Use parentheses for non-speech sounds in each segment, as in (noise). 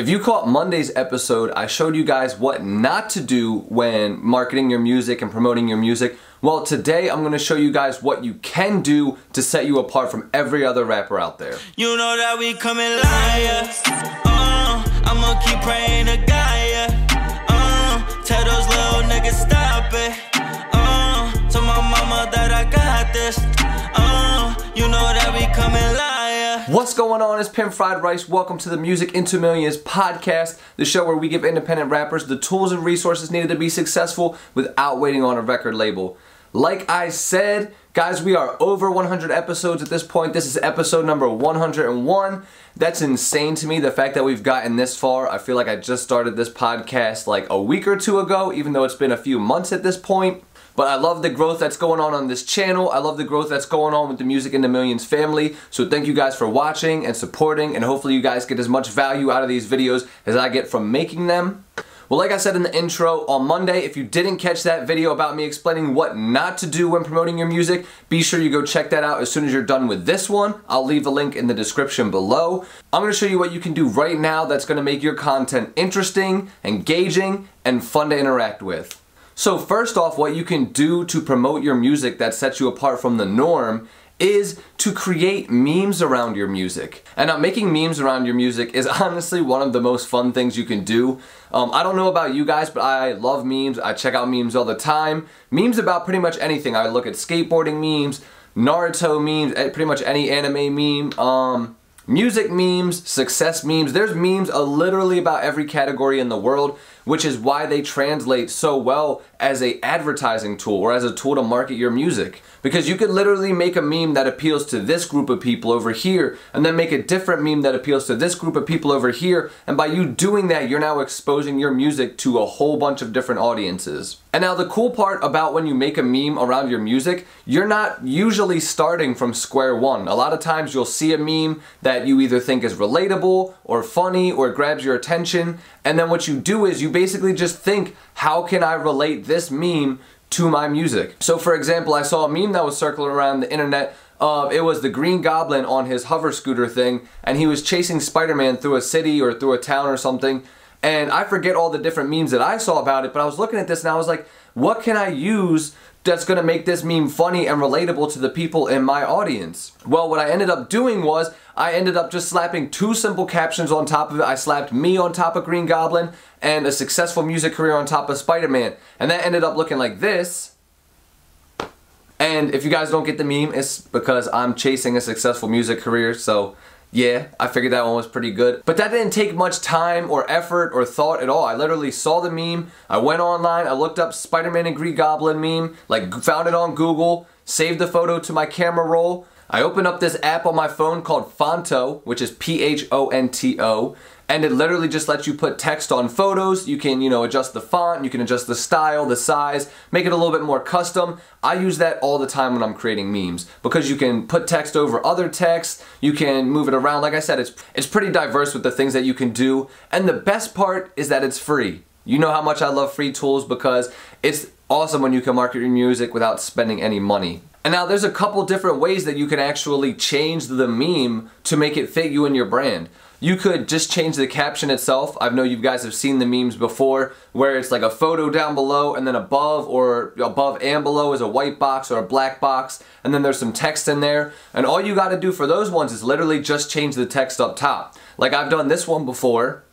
If you caught Monday's episode, I showed you guys what not to do when marketing your music and promoting your music. Well, today I'm gonna show you guys what you can do to set you apart from every other rapper out there. You know that we coming liars. Uh, I'ma keep praying to uh, tell those little niggas stop it. Uh, tell my mama that I got this. Uh, What's going on? It's Pimp Fried Rice. Welcome to the Music Into Millions podcast, the show where we give independent rappers the tools and resources needed to be successful without waiting on a record label. Like I said, guys, we are over 100 episodes at this point. This is episode number 101. That's insane to me, the fact that we've gotten this far. I feel like I just started this podcast like a week or two ago, even though it's been a few months at this point. But I love the growth that's going on on this channel. I love the growth that's going on with the Music in the Millions family. So thank you guys for watching and supporting and hopefully you guys get as much value out of these videos as I get from making them. Well, like I said in the intro, on Monday, if you didn't catch that video about me explaining what not to do when promoting your music, be sure you go check that out as soon as you're done with this one. I'll leave a link in the description below. I'm gonna show you what you can do right now that's gonna make your content interesting, engaging, and fun to interact with. So first off, what you can do to promote your music that sets you apart from the norm is to create memes around your music. And now making memes around your music is (laughs) honestly one of the most fun things you can do. Um, I don't know about you guys, but I love memes. I check out memes all the time. Memes about pretty much anything. I look at skateboarding memes, Naruto memes, eh, pretty much any anime meme. Um, music memes, success memes. There's memes uh, literally about every category in the world which is why they translate so well as a advertising tool or as a tool to market your music. Because you could literally make a meme that appeals to this group of people over here, and then make a different meme that appeals to this group of people over here, and by you doing that, you're now exposing your music to a whole bunch of different audiences. And now the cool part about when you make a meme around your music, you're not usually starting from square one. A lot of times you'll see a meme that you either think is relatable or funny or grabs your attention, and then what you do is you basically just think, how can I relate this meme to my music. So for example, I saw a meme that was circling around the internet it was the Green Goblin on his hover scooter thing, and he was chasing Spider-Man through a city or through a town or something. And I forget all the different memes that I saw about it, but I was looking at this and I was like, what can I use that's gonna make this meme funny and relatable to the people in my audience? Well, what I ended up doing was I ended up just slapping two simple captions on top of it. I slapped me on top of Green Goblin and a successful music career on top of Spider-Man. And that ended up looking like this. And if you guys don't get the meme, it's because I'm chasing a successful music career, so yeah, I figured that one was pretty good. But that didn't take much time or effort or thought at all. I literally saw the meme, I went online, I looked up Spider-Man and Green Goblin meme, like found it on Google, saved the photo to my camera roll. I opened up this app on my phone called Phonto, which is P-H-O-N-T-O, and it literally just lets you put text on photos. You can, you know, adjust the font, you can adjust the style, the size, make it a little bit more custom. I use that all the time when I'm creating memes because you can put text over other text, you can move it around. Like I said, it's, it's pretty diverse with the things that you can do. And the best part is that it's free. You know how much I love free tools because it's awesome when you can market your music without spending any money. And now there's a couple different ways that you can actually change the meme to make it fit you and your brand. You could just change the caption itself. I know you guys have seen the memes before where it's like a photo down below and then above or above and below is a white box or a black box and then there's some text in there. And all you gotta do for those ones is literally just change the text up top. Like I've done this one before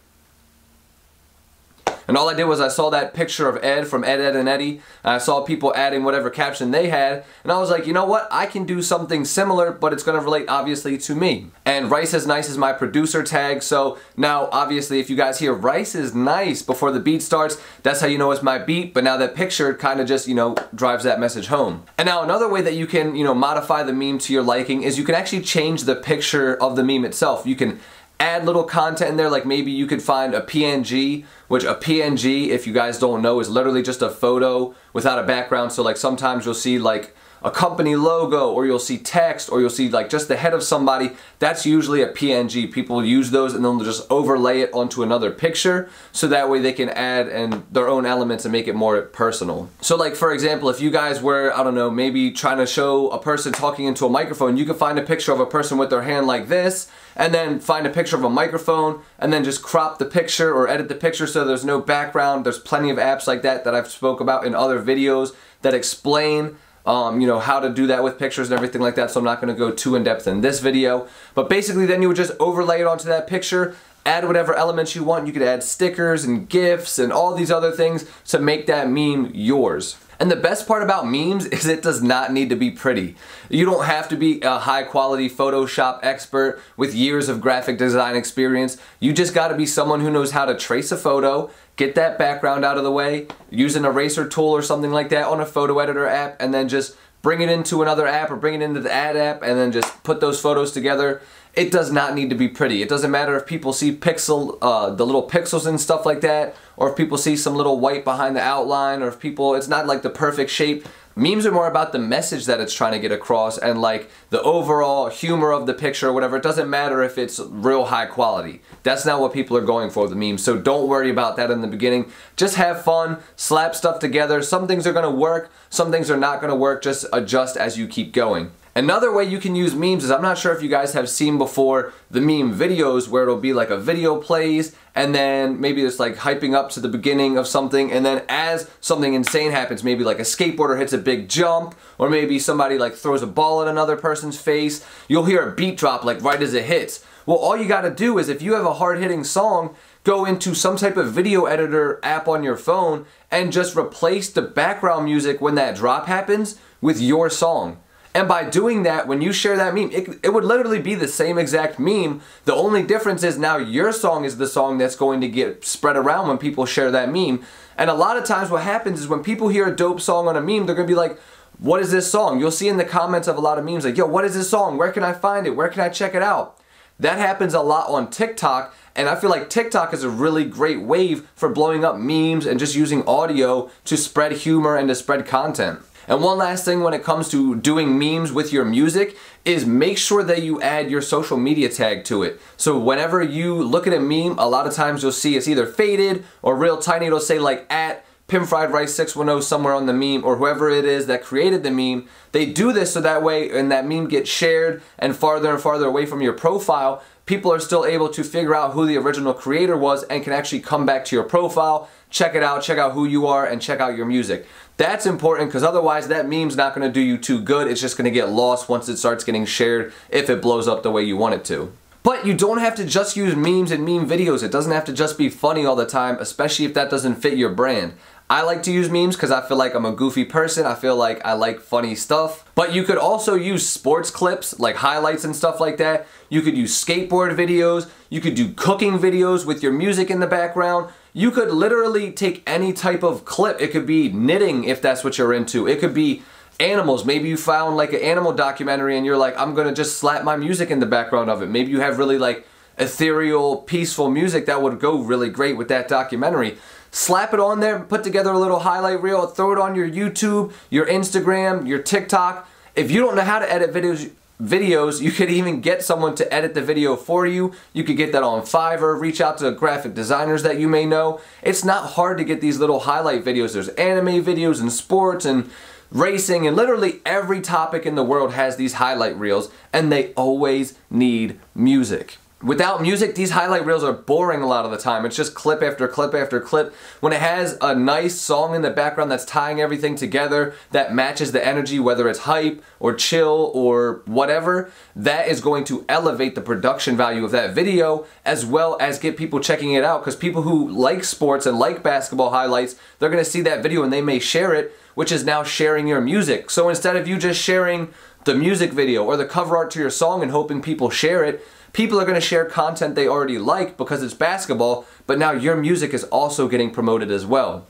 and all I did was I saw that picture of Ed from Ed, Eddy, and I saw people adding whatever caption they had, and I was like, you know what, I can do something similar, but it's gonna relate obviously to me. And Rice is Nice is my producer tag, so now obviously if you guys hear Rice is Nice before the beat starts, that's how you know it's my beat, but now that picture kind of just, you know, drives that message home. And now another way that you can, you know, modify the meme to your liking is you can actually change the picture of the meme itself. You can add little content in there like maybe you could find a PNG which a PNG if you guys don't know is literally just a photo without a background. So like sometimes you'll see like a company logo or you'll see text or you'll see like just the head of somebody, that's usually a PNG. People use those and then they'll just overlay it onto another picture so that way they can add and their own elements and make it more personal. So like for example, if you guys were, I don't know, maybe trying to show a person talking into a microphone, you could find a picture of a person with their hand like this and then find a picture of a microphone and then just crop the picture or edit the picture so there's no background. There's plenty of apps like that that I've spoke about in other videos that explain um, you know, how to do that with pictures and everything like that, so I'm not to go too in depth in this video. But basically then you would just overlay it onto that picture, add whatever elements you want. You could add stickers and GIFs and all these other things to make that meme yours. And the best part about memes (laughs) is it does not need to be pretty. You don't have to be a high quality Photoshop expert with years of graphic design experience. You just gotta be someone who knows how to trace a photo, get that background out of the way, use an eraser tool or something like that on a photo editor app, and then just bring it into another app or bring it into the ad app and then just put those photos together. It does not need to be pretty. It doesn't matter if people see pixel, uh, the little pixels and stuff like that, or if people see some little white behind the outline, or if people, it's not like the perfect shape. Memes are more about the message that it's trying to get across and like the overall humor of the picture or whatever. It doesn't matter if it's real high quality. That's not what people are going for, the memes. So don't worry about that in the beginning. Just have fun, slap stuff together. Some things are gonna work, some things are not gonna work. Just adjust as you keep going. Another way you can use memes is I'm not sure if you guys have seen before the meme videos where it'll be like a video plays and then maybe it's like hyping up to the beginning of something and then as something insane happens maybe like a skateboarder hits a big jump or maybe somebody like throws a ball at another person's face you'll hear a beat drop like right as it hits. Well all you got to do is if you have a hard-hitting song go into some type of video editor app on your phone and just replace the background music when that drop happens with your song and by doing that, when you share that meme, it, it would literally be the same exact meme. The only difference is now your song is the song that's going to get spread around when people share that meme. And a lot of times what happens is when people hear a dope song on a meme, they're to be like, what is this song? You'll see in the comments of a lot of memes like, yo, what is this song? Where can I find it? Where can I check it out? That happens a lot on TikTok, and I feel like TikTok is a really great wave for blowing up memes and just using audio to spread humor and to spread content. And one last thing when it comes to doing memes with your music is make sure that you add your social media tag to it. So whenever you look at a meme, a lot of times you'll see it's either faded or real tiny. It'll say like at Pimp Fried Rice 610 somewhere on the meme or whoever it is that created the meme. They do this so that way and that meme gets shared and farther and farther away from your profile, people are still able to figure out who the original creator was and can actually come back to your profile, check it out, check out who you are, and check out your music. That's important because otherwise that meme's not going to do you too good. It's just going to get lost once it starts getting shared if it blows up the way you want it to. But you don't have to just use memes and meme videos. It doesn't have to just be funny all the time, especially if that doesn't fit your brand. I like to use memes because I feel like I'm a goofy person. I feel like I like funny stuff. But you could also use sports clips, like highlights and stuff like that. You could use skateboard videos. You could do cooking videos with your music in the background. You could literally take any type of clip. It could be knitting if that's what you're into. It could be animals. Maybe you found like an animal documentary and you're like, I'm gonna just slap my music in the background of it. Maybe you have really like ethereal, peaceful music that would go really great with that documentary slap it on there, put together a little highlight reel, throw it on your YouTube, your Instagram, your TikTok. If you don't know how to edit videos, videos, you could even get someone to edit the video for you. You could get that on Fiverr, reach out to graphic designers that you may know. It's not hard to get these little highlight videos. There's anime videos and sports and racing and literally every topic in the world has these highlight reels and they always need music. Without music, these highlight reels are boring a lot of the time. It's just clip after clip after clip. When it has a nice song in the background that's tying everything together, that matches the energy, whether it's hype or chill or whatever, that is going to elevate the production value of that video as well as get people checking it out. Because people who like sports and like basketball highlights, they're going to see that video and they may share it, which is now sharing your music. So instead of you just sharing the music video or the cover art to your song and hoping people share it, people are going to share content they already like because it's basketball, but now your music is also getting promoted as well.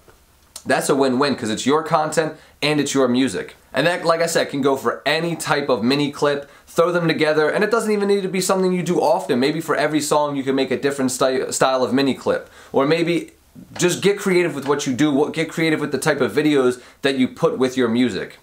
That's a win-win because it's your content and it's your music. And that, like I said, can go for any type of mini clip, throw them together, and it doesn't even need to be something you do often. Maybe for every song you can make a different sty style of mini clip. Or maybe just get creative with what you do, get creative with the type of videos that you put with your music.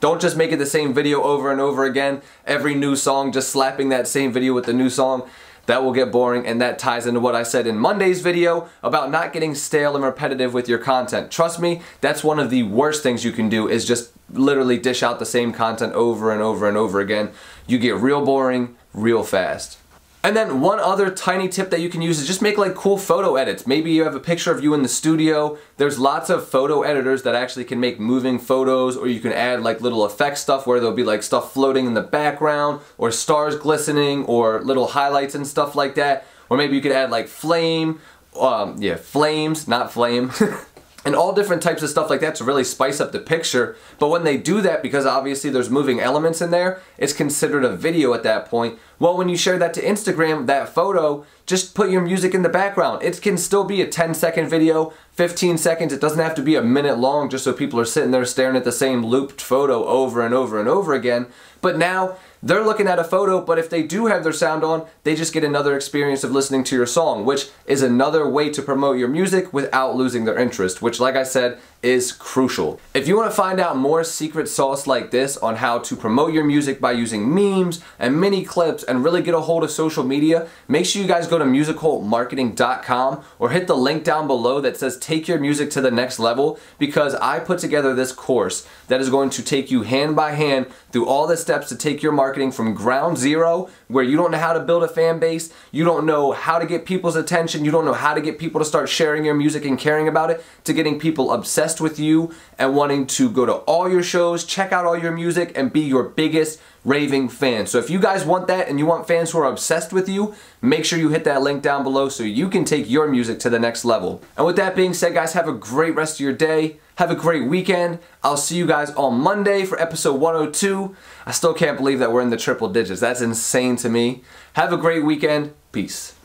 Don't just make it the same video over and over again, every new song, just slapping that same video with the new song. That will get boring, and that ties into what I said in Monday's video about not getting stale and repetitive with your content. Trust me, that's one of the worst things you can do is just literally dish out the same content over and over and over again. You get real boring real fast. And then one other tiny tip that you can use is just make like cool photo edits. Maybe you have a picture of you in the studio. There's lots of photo editors that actually can make moving photos or you can add like little effect stuff where there'll be like stuff floating in the background or stars glistening or little highlights and stuff like that. Or maybe you could add like flame, um, yeah, flames, not flame. (laughs) and all different types of stuff like that to really spice up the picture. But when they do that, because obviously there's moving elements in there, it's considered a video at that point. Well, when you share that to Instagram, that photo, just put your music in the background. It can still be a 10 second video, 15 seconds. It doesn't have to be a minute long just so people are sitting there staring at the same looped photo over and over and over again. But now they're looking at a photo, but if they do have their sound on, they just get another experience of listening to your song, which is another way to promote your music without losing their interest, which, like I said, is crucial. If you want to find out more secret sauce like this on how to promote your music by using memes and mini clips and really get a hold of social media, make sure you guys go to musicholtmarketing.com or hit the link down below that says take your music to the next level because I put together this course that is going to take you hand by hand through all the steps to take your marketing from ground zero where you don't know how to build a fan base, you don't know how to get people's attention, you don't know how to get people to start sharing your music and caring about it, to getting people obsessed with you and wanting to go to all your shows, check out all your music, and be your biggest raving fan. So if you guys want that and you want fans who are obsessed with you, make sure you hit that link down below so you can take your music to the next level. And with that being said, guys, have a great rest of your day. Have a great weekend. I'll see you guys on Monday for episode 102. I still can't believe that we're in the triple digits. That's insane to me. Have a great weekend. Peace.